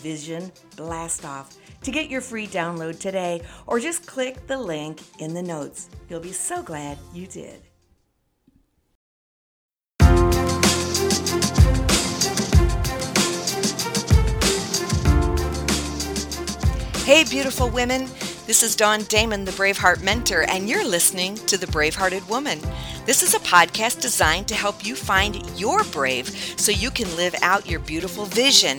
vision blast off to get your free download today, or just click the link in the notes. You'll be so glad you did. Hey, beautiful women. This is Dawn Damon, the Braveheart Mentor, and you're listening to The Bravehearted Woman. This is a podcast designed to help you find your brave so you can live out your beautiful vision.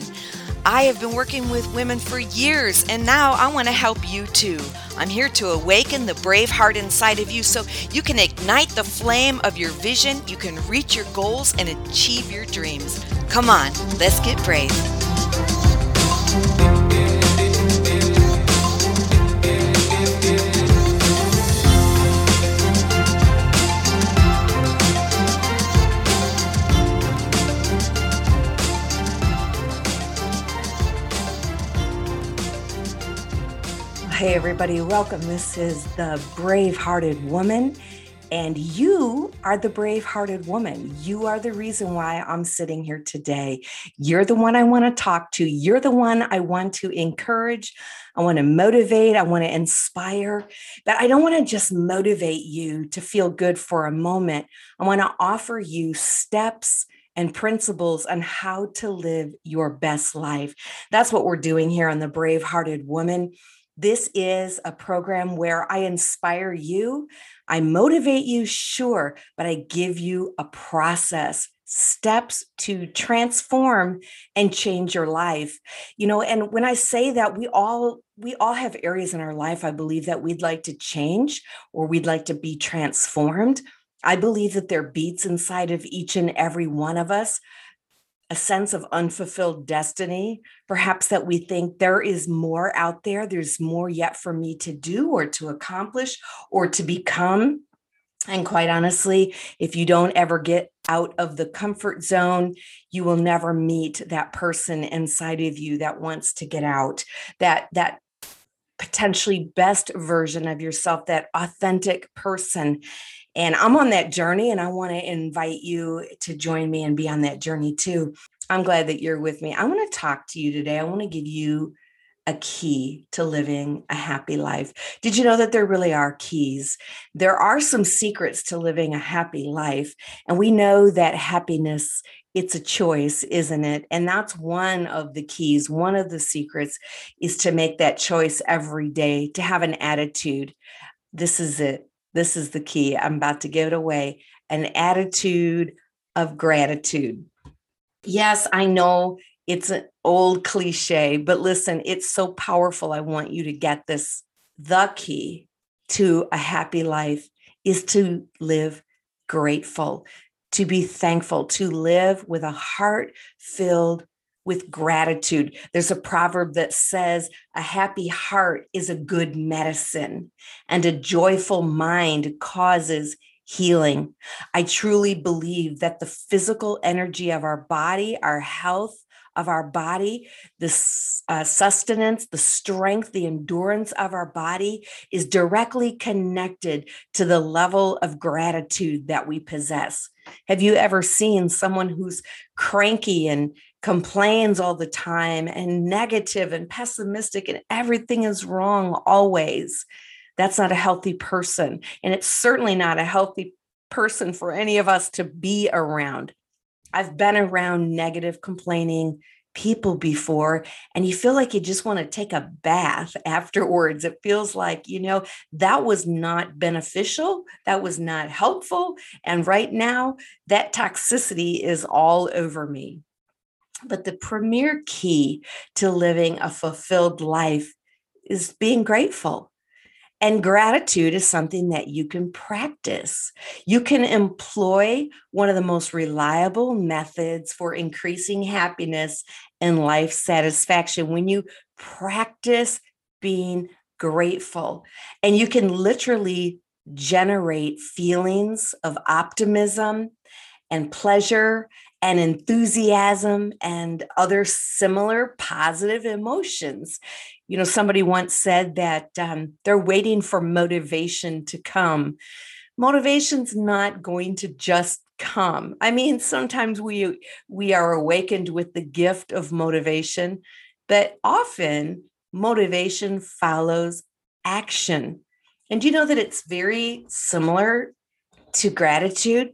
I have been working with women for years, and now I want to help you too. I'm here to awaken the brave heart inside of you so you can ignite the flame of your vision, you can reach your goals, and achieve your dreams. Come on, let's get brave. Hey, everybody, welcome. This is the Brave Hearted Woman, and you are the brave hearted woman. You are the reason why I'm sitting here today. You're the one I want to talk to. You're the one I want to encourage. I want to motivate. I want to inspire. But I don't want to just motivate you to feel good for a moment. I want to offer you steps and principles on how to live your best life. That's what we're doing here on the Brave Hearted Woman. This is a program where I inspire you, I motivate you, sure, but I give you a process, steps to transform and change your life. You know, and when I say that, we all we all have areas in our life I believe that we'd like to change or we'd like to be transformed. I believe that there beats inside of each and every one of us a sense of unfulfilled destiny, perhaps that we think there is more out there, there's more yet for me to do or to accomplish or to become. And quite honestly, if you don't ever get out of the comfort zone, you will never meet that person inside of you that wants to get out, that that potentially best version of yourself, that authentic person. And I'm on that journey, and I want to invite you to join me and be on that journey too. I'm glad that you're with me. I want to talk to you today. I want to give you a key to living a happy life. Did you know that there really are keys? There are some secrets to living a happy life. And we know that happiness it's a choice, isn't it? And that's one of the keys. One of the secrets is to make that choice every day, to have an attitude. This is it. This is the key. I'm about to give it away an attitude of gratitude. Yes, I know it's an old cliche, but listen, it's so powerful. I want you to get this. The key to a happy life is to live grateful, to be thankful, to live with a heart filled with gratitude. There's a proverb that says, A happy heart is a good medicine, and a joyful mind causes healing. I truly believe that the physical energy of our body, our health, of our body, the uh, sustenance, the strength, the endurance of our body is directly connected to the level of gratitude that we possess. Have you ever seen someone who's cranky and complains all the time and negative and pessimistic and everything is wrong always? That's not a healthy person. And it's certainly not a healthy person for any of us to be around. I've been around negative, complaining, people before and you feel like you just want to take a bath afterwards. It feels like, you know, that was not beneficial, that was not helpful. And right now, that toxicity is all over me. But the premier key to living a fulfilled life is being grateful. And gratitude is something that you can practice. You can employ one of the most reliable methods for increasing happiness and life satisfaction when you practice being grateful. And you can literally generate feelings of optimism and pleasure and enthusiasm and other similar positive emotions. You know, somebody once said that um, they're waiting for motivation to come. Motivation's not going to just come. I mean, sometimes we we are awakened with the gift of motivation, but often motivation follows action. And you know that it's very similar to gratitude?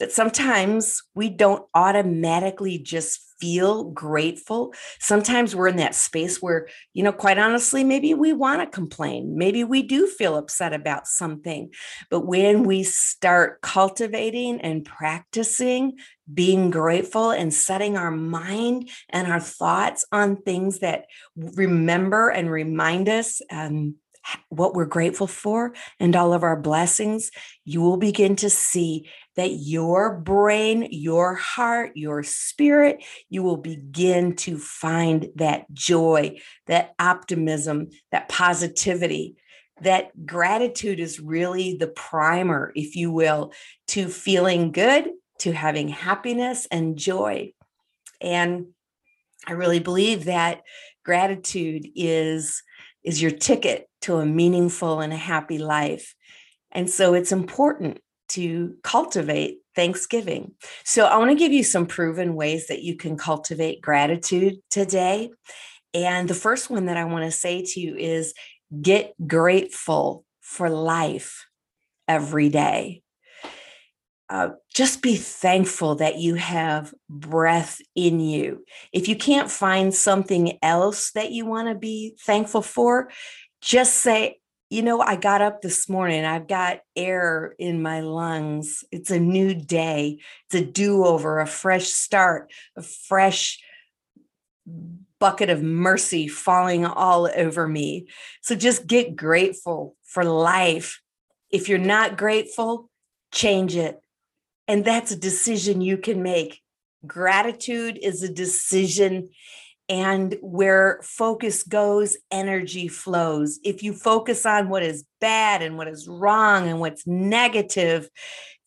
That sometimes we don't automatically just feel grateful. Sometimes we're in that space where, you know, quite honestly, maybe we want to complain. Maybe we do feel upset about something. But when we start cultivating and practicing being grateful and setting our mind and our thoughts on things that remember and remind us um, what we're grateful for and all of our blessings, you will begin to see that your brain, your heart, your spirit, you will begin to find that joy, that optimism, that positivity. That gratitude is really the primer, if you will, to feeling good, to having happiness and joy. And I really believe that gratitude is is your ticket to a meaningful and a happy life. And so it's important to cultivate Thanksgiving. So I want to give you some proven ways that you can cultivate gratitude today. And the first one that I want to say to you is get grateful for life every day. Uh, just be thankful that you have breath in you. If you can't find something else that you want to be thankful for, just say, you know, I got up this morning, I've got air in my lungs. It's a new day, it's a do over, a fresh start, a fresh bucket of mercy falling all over me. So just get grateful for life. If you're not grateful, change it and that's a decision you can make. Gratitude is a decision. And where focus goes, energy flows. If you focus on what is bad and what is wrong and what's negative,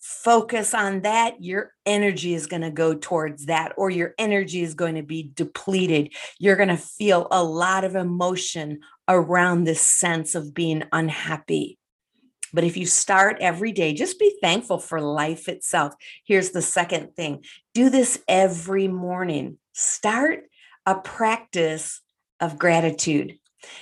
focus on that, your energy is going to go towards that, or your energy is going to be depleted. You're going to feel a lot of emotion around this sense of being unhappy. But if you start every day, just be thankful for life itself. Here's the second thing do this every morning. Start a practice of gratitude.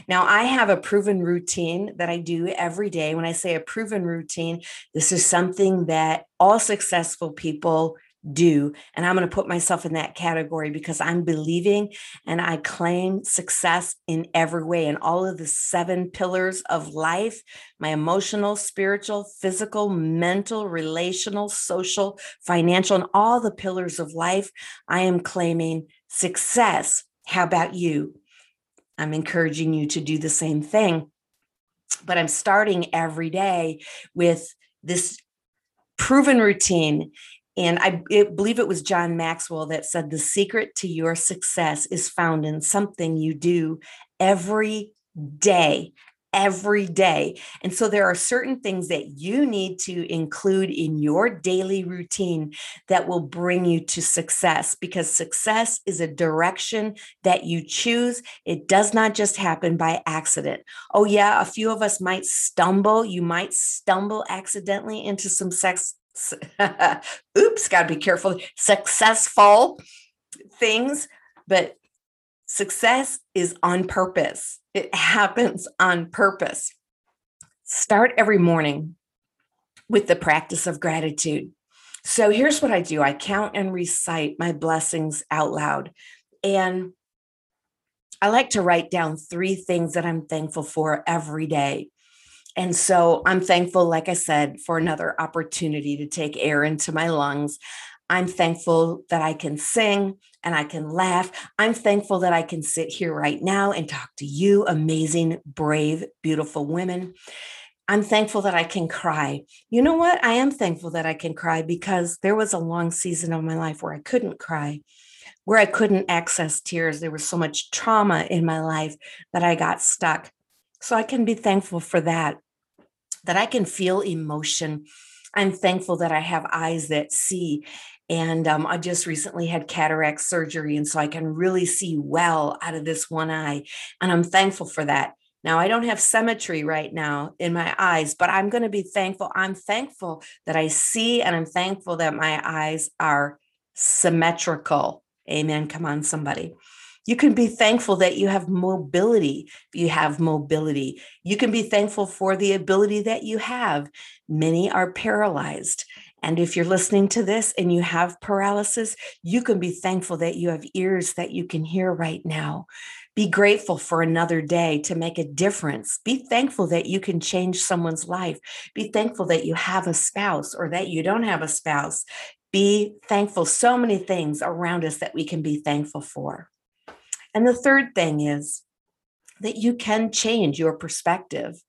Now, I have a proven routine that I do every day. When I say a proven routine, this is something that all successful people do. And I'm going to put myself in that category because I'm believing and I claim success in every way. And all of the seven pillars of life my emotional, spiritual, physical, mental, relational, social, financial, and all the pillars of life, I am claiming success. How about you? I'm encouraging you to do the same thing. But I'm starting every day with this proven routine and I believe it was John Maxwell that said the secret to your success is found in something you do every day every day. And so there are certain things that you need to include in your daily routine that will bring you to success because success is a direction that you choose. It does not just happen by accident. Oh, yeah, a few of us might stumble. You might stumble accidentally into some sex oops, got to be careful, successful things, but success is on purpose. It happens on purpose. Start every morning with the practice of gratitude. So here's what I do I count and recite my blessings out loud. And I like to write down three things that I'm thankful for every day. And so I'm thankful, like I said, for another opportunity to take air into my lungs. I'm thankful that I can sing and I can laugh. I'm thankful that I can sit here right now and talk to you, amazing, brave, beautiful women. I'm thankful that I can cry. You know what? I am thankful that I can cry because there was a long season of my life where I couldn't cry, where I couldn't access tears. There was so much trauma in my life that I got stuck. So I can be thankful for that, that I can feel emotion. I'm thankful that I have eyes that see. And um, I just recently had cataract surgery. And so I can really see well out of this one eye. And I'm thankful for that. Now, I don't have symmetry right now in my eyes, but I'm going to be thankful. I'm thankful that I see and I'm thankful that my eyes are symmetrical. Amen. Come on, somebody. You can be thankful that you have mobility. You have mobility. You can be thankful for the ability that you have. Many are paralyzed. And if you're listening to this and you have paralysis, you can be thankful that you have ears that you can hear right now. Be grateful for another day to make a difference. Be thankful that you can change someone's life. Be thankful that you have a spouse or that you don't have a spouse. Be thankful. So many things around us that we can be thankful for. And the third thing is that you can change your perspective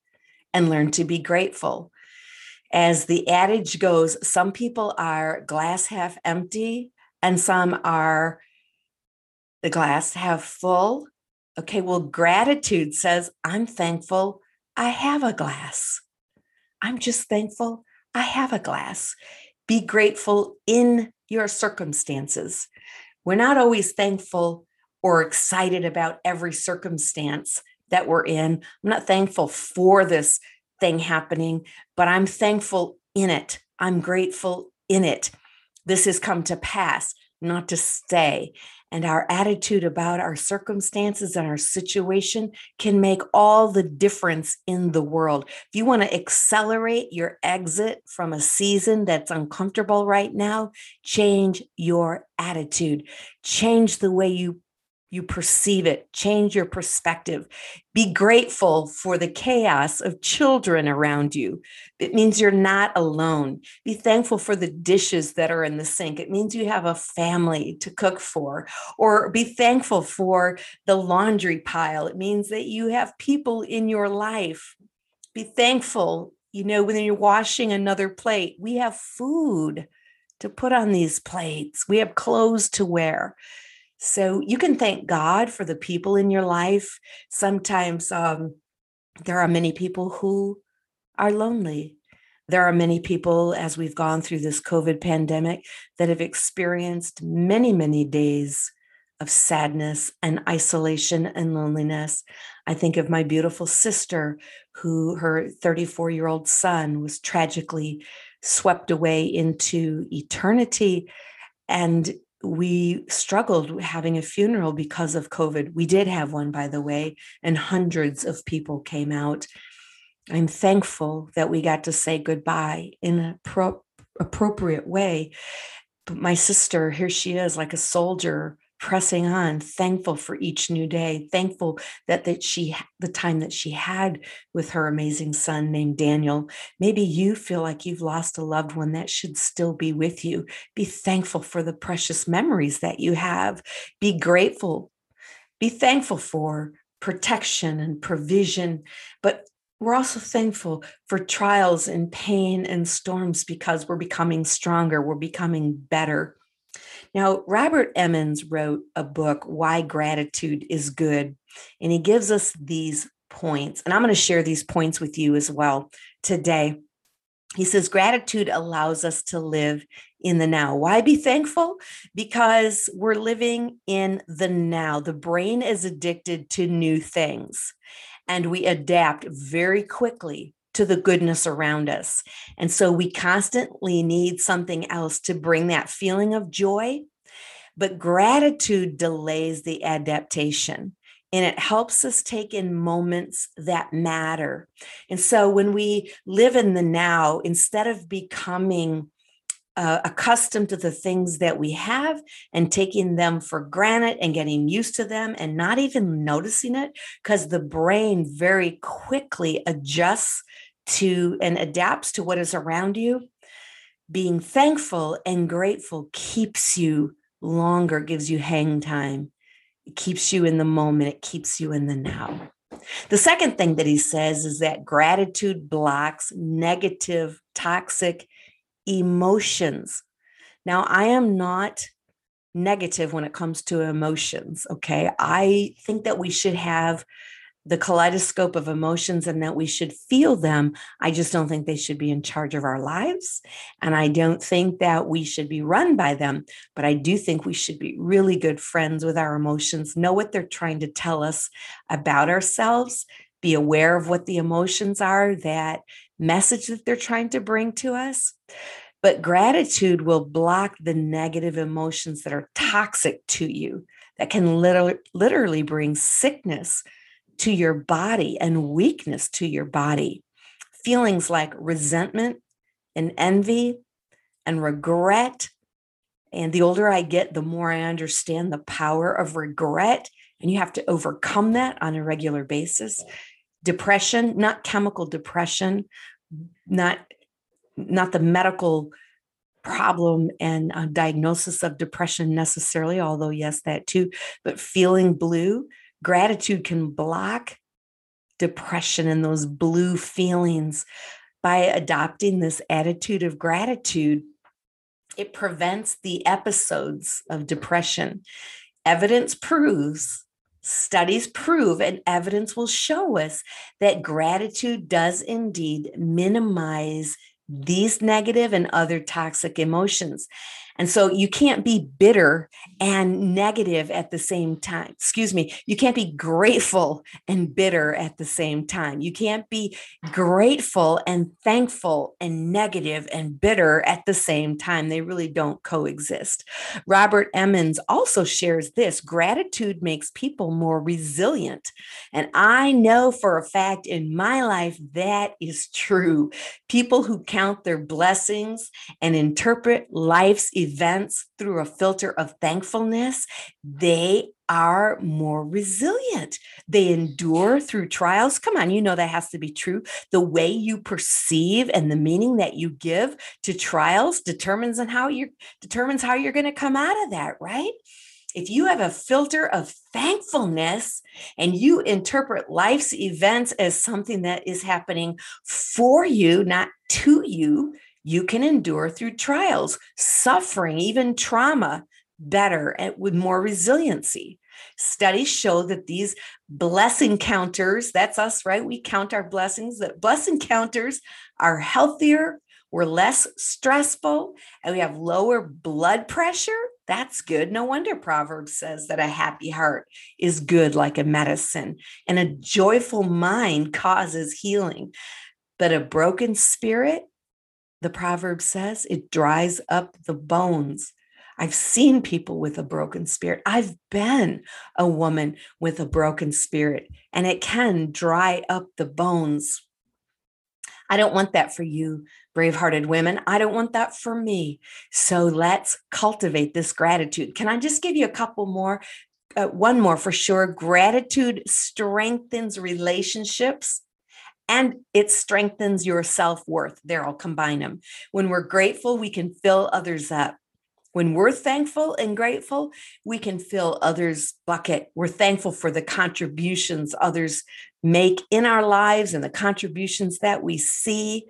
and learn to be grateful. As the adage goes, some people are glass half empty and some are the glass half full. Okay, well, gratitude says, I'm thankful I have a glass. I'm just thankful I have a glass. Be grateful in your circumstances. We're not always thankful or excited about every circumstance that we're in. I'm not thankful for this thing happening, but I'm thankful in it. I'm grateful in it. This has come to pass, not to stay. And our attitude about our circumstances and our situation can make all the difference in the world. If you want to accelerate your exit from a season that's uncomfortable right now, change your attitude, change the way you you perceive it, change your perspective. Be grateful for the chaos of children around you. It means you're not alone. Be thankful for the dishes that are in the sink. It means you have a family to cook for. Or be thankful for the laundry pile. It means that you have people in your life. Be thankful, you know, when you're washing another plate, we have food to put on these plates, we have clothes to wear. So you can thank God for the people in your life. Sometimes um, there are many people who are lonely. There are many people, as we've gone through this COVID pandemic, that have experienced many, many days of sadness and isolation and loneliness. I think of my beautiful sister, who her 34 year old son was tragically swept away into eternity. And we struggled having a funeral because of COVID. We did have one, by the way, and hundreds of people came out. I'm thankful that we got to say goodbye in a pro- appropriate way. But my sister, here she is, like a soldier pressing on thankful for each new day thankful that that she the time that she had with her amazing son named Daniel. Maybe you feel like you've lost a loved one that should still be with you. Be thankful for the precious memories that you have. Be grateful. Be thankful for protection and provision. But we're also thankful for trials and pain and storms because we're becoming stronger we're becoming better now, Robert Emmons wrote a book, Why Gratitude is Good, and he gives us these points. And I'm going to share these points with you as well today. He says, Gratitude allows us to live in the now. Why be thankful? Because we're living in the now. The brain is addicted to new things, and we adapt very quickly to the goodness around us. And so we constantly need something else to bring that feeling of joy. But gratitude delays the adaptation and it helps us take in moments that matter. And so when we live in the now, instead of becoming uh, accustomed to the things that we have and taking them for granted and getting used to them and not even noticing it because the brain very quickly adjusts to and adapts to what is around you. Being thankful and grateful keeps you longer, gives you hang time, it keeps you in the moment, it keeps you in the now. The second thing that he says is that gratitude blocks negative, toxic emotions. Now, I am not negative when it comes to emotions. Okay. I think that we should have the kaleidoscope of emotions and that we should feel them. I just don't think they should be in charge of our lives. And I don't think that we should be run by them. But I do think we should be really good friends with our emotions, know what they're trying to tell us about ourselves, be aware of what the emotions are, that message that they're trying to bring to us. But gratitude will block the negative emotions that are toxic to you, that can literally, bring sickness to your body and weakness to your body. Feelings like resentment and envy and regret. And the older I get, the more I understand the power of regret. And you have to overcome that on a regular basis. Depression, not chemical depression, not not the medical problem and uh, diagnosis of depression necessarily although yes that too but feeling blue gratitude can block depression and those blue feelings by adopting this attitude of gratitude it prevents the episodes of depression evidence proves Studies prove and evidence will show us that gratitude does indeed minimize these negative and other toxic emotions. And so you can't be bitter and negative at the same time. Excuse me. You can't be grateful and bitter at the same time. You can't be grateful and thankful and negative and bitter at the same time. They really don't coexist. Robert Emmons also shares this gratitude makes people more resilient. And I know for a fact in my life that is true. People who count their blessings and interpret life's events through a filter of thankfulness, they are more resilient. They endure through trials. Come on, you know that has to be true. The way you perceive and the meaning that you give to trials determines on how you determines how you're going to come out of that, right? If you have a filter of thankfulness and you interpret life's events as something that is happening for you, not to you, you can endure through trials, suffering, even trauma better and with more resiliency. Studies show that these blessing counters, that's us, right? We count our blessings, that blessing counters are healthier, we're less stressful, and we have lower blood pressure. That's good. No wonder Proverbs says that a happy heart is good like a medicine, and a joyful mind causes healing. But a broken spirit the proverb says it dries up the bones. I've seen people with a broken spirit. I've been a woman with a broken spirit, and it can dry up the bones. I don't want that for you, brave hearted women. I don't want that for me. So let's cultivate this gratitude. Can I just give you a couple more? Uh, one more for sure. Gratitude strengthens relationships and it strengthens your self worth. There, I'll combine them. When we're grateful, we can fill others up. When we're thankful and grateful, we can fill others' bucket. We're thankful for the contributions others make in our lives and the contributions that we see.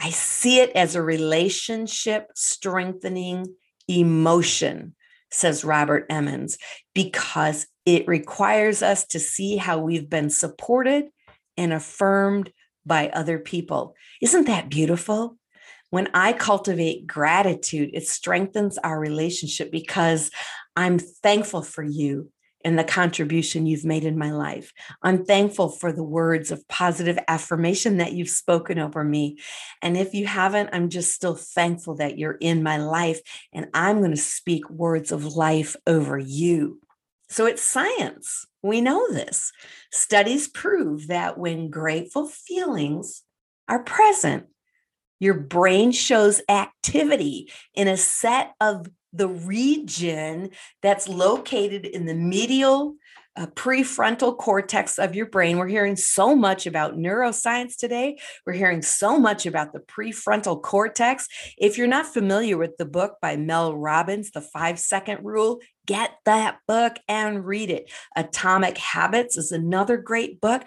I see it as a relationship strengthening emotion, says Robert Emmons, because it requires us to see how we've been supported and affirmed by other people. Isn't that beautiful? When I cultivate gratitude, it strengthens our relationship because I'm thankful for you and the contribution you've made in my life. I'm thankful for the words of positive affirmation that you've spoken over me. And if you haven't, I'm just still thankful that you're in my life. And I'm going to speak words of life over you. So it's science. We know this. Studies prove that when grateful feelings are present, Your brain shows activity in a set of the region that's located in the medial uh, prefrontal cortex of your brain. We're hearing so much about neuroscience today. We're hearing so much about the prefrontal cortex. If you're not familiar with the book by Mel Robbins, The Five Second Rule, get that book and read it. Atomic Habits is another great book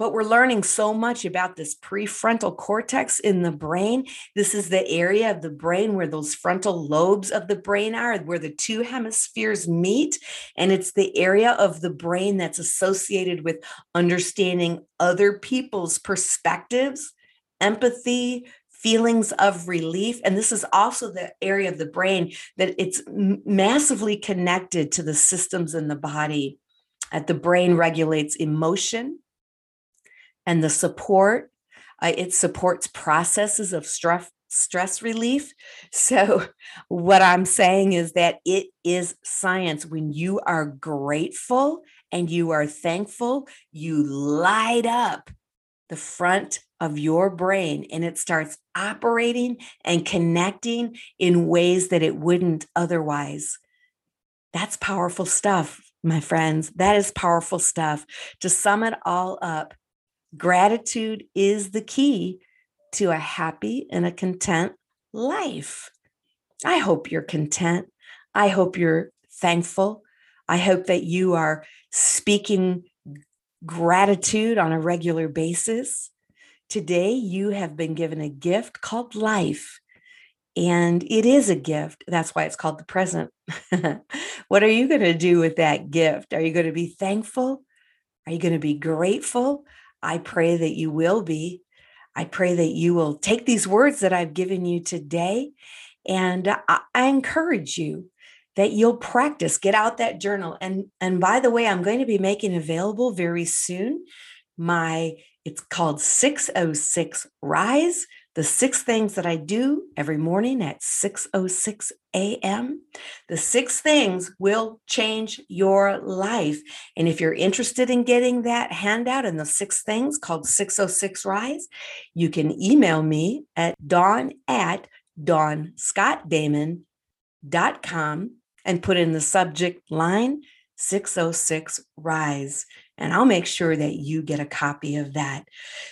but we're learning so much about this prefrontal cortex in the brain. This is the area of the brain where those frontal lobes of the brain are, where the two hemispheres meet. And it's the area of the brain that's associated with understanding other people's perspectives, empathy, feelings of relief and this is also the area of the brain that it's massively connected to the systems in the body that the brain regulates emotion and the support. Uh, it supports processes of stress stress relief. So, what I'm saying is that it is science. When you are grateful and you are thankful, you light up the front of your brain and it starts operating and connecting in ways that it wouldn't otherwise. That's powerful stuff, my friends. That is powerful stuff. To sum it all up, Gratitude is the key to a happy and a content life. I hope you're content. I hope you're thankful. I hope that you are speaking gratitude on a regular basis. Today, you have been given a gift called life, and it is a gift. That's why it's called the present. what are you going to do with that gift? Are you going to be thankful? Are you going to be grateful? I pray that you will be. I pray that you will take these words that I've given you today and I, I encourage you that you'll practice get out that journal and and by the way i'm going to be making available very soon my it's called 606 rise the six things that I do every morning at 6:06 a.m. The six things will change your life. And if you're interested in getting that handout and the six things called 606 Rise, you can email me at dawn at dawnscottdamon.com and put in the subject line 606 Rise and I'll make sure that you get a copy of that.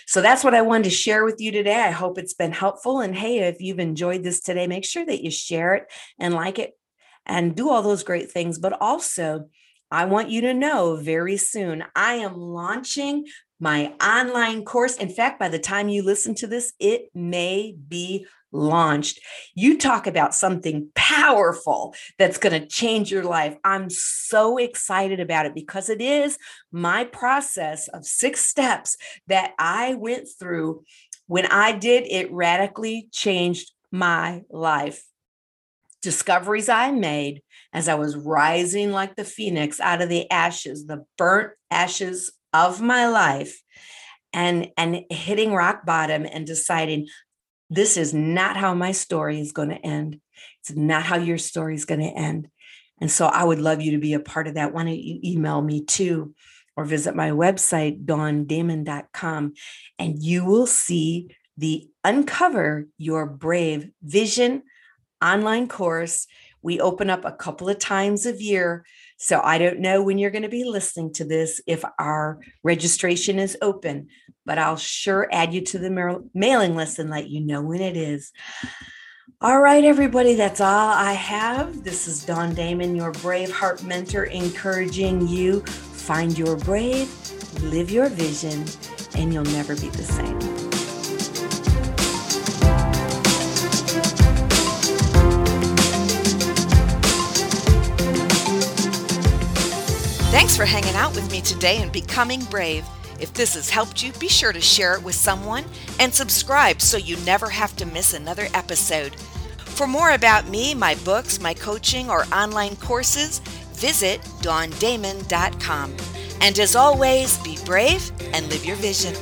So that's what I wanted to share with you today. I hope it's been helpful. And hey, if you've enjoyed this today, make sure that you share it and like it and do all those great things. But also, I want you to know very soon, I am launching my online course. In fact, by the time you listen to this, it may be launched. You talk about something powerful that's going to change your life. I'm so excited about it because it is my process of six steps that I went through. When I did, it radically changed my life. Discoveries I made as I was rising like the phoenix out of the ashes, the burnt ashes of my life and and hitting rock bottom and deciding this is not how my story is going to end. It's not how your story is going to end. And so I would love you to be a part of that. Why don't you email me too or visit my website, dawndamon.com, and you will see the Uncover Your Brave Vision online course. We open up a couple of times a year. So I don't know when you're going to be listening to this if our registration is open, but I'll sure add you to the mailing list and let you know when it is. All right, everybody, that's all I have. This is Dawn Damon, your brave heart mentor, encouraging you find your brave, live your vision, and you'll never be the same. For hanging out with me today and becoming brave. If this has helped you, be sure to share it with someone and subscribe so you never have to miss another episode. For more about me, my books, my coaching, or online courses, visit dawndamon.com. And as always, be brave and live your vision.